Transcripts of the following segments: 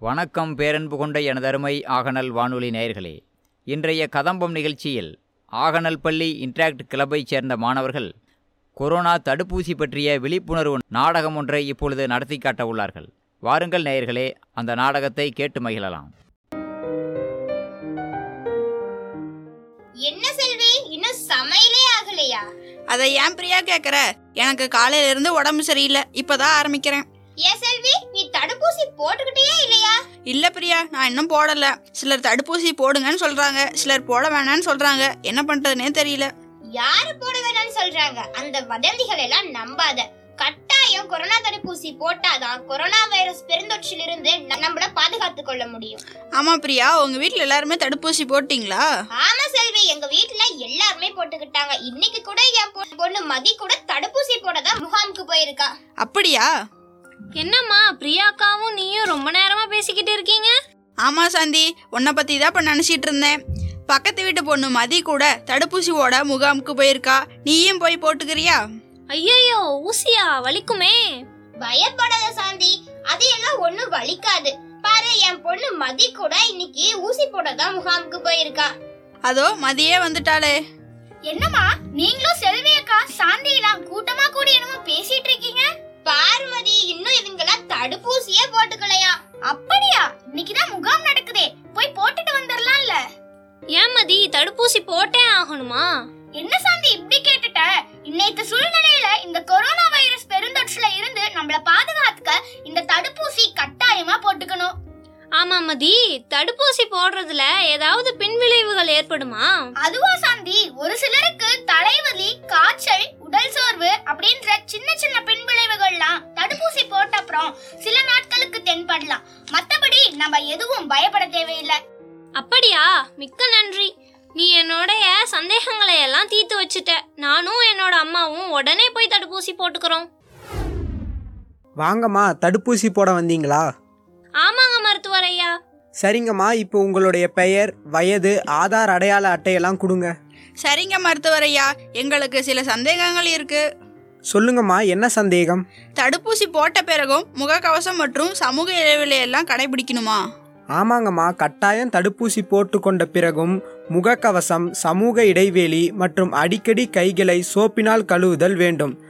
வணக்கம் பேரன்பு கொண்ட எனதருமை ஆகநல் வானொலி நேயர்களே. இன்றைய கதம்பம் நிகழ்ச்சியில் ஆகநல் பள்ளி இன்ட்ராக்ட் கிளப்பைச் சேர்ந்த மாணவர்கள் கொரோனா தடுப்பூசி பற்றிய விழிப்புணர்வு நாடகம் ஒன்றை இப்பொழுது நடத்தி காட்ட உள்ளார்கள். வாருங்கள் நேயர்களே அந்த நாடகத்தை கேட்டு மகிழலாம். என்ன செல்வி இன்னும் சமையலே ஆகலையா? அதை ஏன் பிரியா கேக்குற? எனக்கு காலையில இருந்து உடம்பு சரியில்லை. இப்பதான் ஆரம்பிக்கிறேன். ஏன் செல்வி நீ தடுப்பூசி போட்டுக்கிட்டே இல்லையா? இல்ல பிரியா நான் இன்னும் போடல. சிலர் தடுப்பூசி போடுங்கன்னு சொல்றாங்க. சிலர் போட வேணாம்னு சொல்றாங்க. என்ன பண்றதுனே தெரியல. யாரு போட வேணாம்னு சொல்றாங்க? அந்த வதந்திகள் எல்லாம் நம்பாத. கட்டாயம் கொரோனா தடுப்பூசி போட்டாதான் கொரோனா வைரஸ் பெருந்தொற்றிலிருந்து ந- நம்மள பாதுகாத்துக் கொள்ள முடியும். ஆமா பிரியா உங்க வீட்ல எல்லாருமே தடுப்பூசி போட்டீங்களா? ஆமா செல்வி எங்க வீட்ல எல்லாருமே போட்டுக்கிட்டாங்க. இன்னைக்கு கூட என் பொண்ணு மதி கூட தடுப்பூசி போடதான் முகாமுக்கு போயிருக்கா. அப்படியா? என்னம்மா பிரியாக்காவும் நீயும் ரொம்ப நேரமா பேசிக்கிட்டு இருக்கீங்க? ஆமா சாந்தி. உன்னை பத்தி தான் இப்ப நினைச்சிட்டு இருந்தேன். பக்கத்து வீட்டு பொண்ணு மதி கூட தடுப்பூசி போட முகாமுக்கு போயிருக்கா. நீயும் போய் போட்டுக்கிறியா? ஐயையோ ஊசியா? வலிக்குமே. பயப்படாத சாந்தி. அது எல்லாம் ஒண்ணும் வலிக்காது. பாரு என் பொண்ணு மதி கூட இன்னைக்கு ஊசி போடதான் முகாமுக்கு போயிருக்கா. அதோ மதியே வந்துட்டாளே. என்னம்மா நீங்களும் செல்வி அக்கா சாந்திலாம் இன்னைக்கு சூழ்நிலையில இந்த கொரோனா வைரஸ் பெருந்தொற்றுல இருந்து நம்மள பாதுகாத்துக்க இந்த தடுப்பூசி கட்டாயமா போட்டுக்கணும். ஆமா மதி. தடுப்பூசி போடுறதுல ஏதாவது பின்விளைவுகள் ஏற்படுமா? அதுவா சாந்தி. ஒரு சிலருக்கு தலைவலி காய்ச்சல் உடல் சோர்வு அப்படின்ற சின்ன சின்ன பின்விளைவுகள்லாம் தடுப்பூசி போட்ட அப்புறம் சில நாட்களுக்கு தென்படலாம். மத்தபடி நம்ம எதுவும் பயப்பட தேவையில்லை. அப்படியா? மிக்க நன்றி. நீ என்னோடைய சந்தேகங்களை எல்லாம் தீர்த்து வச்சுட்ட. நானும் என்னோட அம்மாவும் உடனே போய் தடுப்பூசி போட்டுக்கிறோம். வாங்கம்மா தடுப்பூசி போட வந்தீங்களா? ஆமாங்க மருத்துவர் ஐயா சரிங்கம்மா இப்போ உங்களுடைய பெயர் வயது ஆதார் அடையாள அட்டையெல்லாம் கொடுங்க. சரிங்க மருத்துவரையா. எங்களுக்கு சில சந்தேகங்கள் இருக்கு. சொல்லுங்கம்மா என்ன சந்தேகம்? தடுப்பூசி போட்ட பிறகும் முகக்கவசம் மற்றும் சமூக இடைவெளி எல்லாம் கடைபிடிக்கணுமா? ஆமாங்கம்மா கட்டாயம் தடுப்பூசி போட்டுக்கொண்ட பிறகும் முகக்கவசம் சமூக இடைவெளி மற்றும் அடிக்கடி கைகளை சோப்பினால் கழுவுதல் வேண்டும்.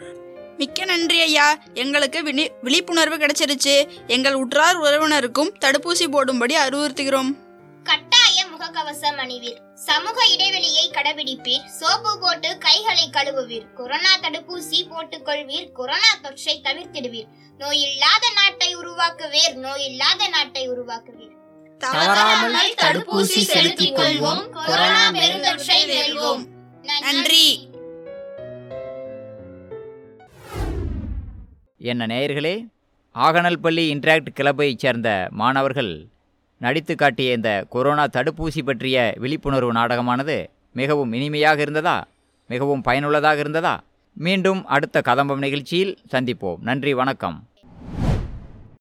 மிக்க நன்றி ஐயா. எங்களுக்கு விழி விழிப்புணர்வு கிடைச்சிருச்சு. எங்கள் உற்றார் உறவினருக்கும் தடுப்பூசி போடும்படி அறிவுறுத்துகிறோம். கட்டாய முகக்கவசம் அணிவீர். சமூக இடைவெளியை கடைபிடிப்பீர். சோப்பு போட்டு கைகளை கழுவுவீர். கொரோனா தடுப்பூசி போட்டுக் கொள்வீர் கொரோனா தொற்றை தவிர்த்திடுவீர். நோயில்லாத நாட்டை உருவாக்குவீர். நோயில்லாத நாட்டை உருவாக்குவீர். தவறாமல் தடுப்பூசி செலுத்திக் கொள்வோம். கொரோனா பெருந்தொற்றை வெல்வோம். நன்றி. என்ன நேயர்களே ஆகநல் பள்ளி இன்ட்ராக்ட் கிளப்பைச் சேர்ந்த மாணவர்கள் நடித்து காட்டிய இந்த கொரோனா தடுப்பூசி பற்றிய விழிப்புணர்வு நாடகமானது மிகவும் இனிமையாக இருந்ததா? மிகவும் பயனுள்ளதாக இருந்ததா? மீண்டும் அடுத்த கதம்பம் நிகழ்ச்சியில் சந்திப்போம். நன்றி வணக்கம்.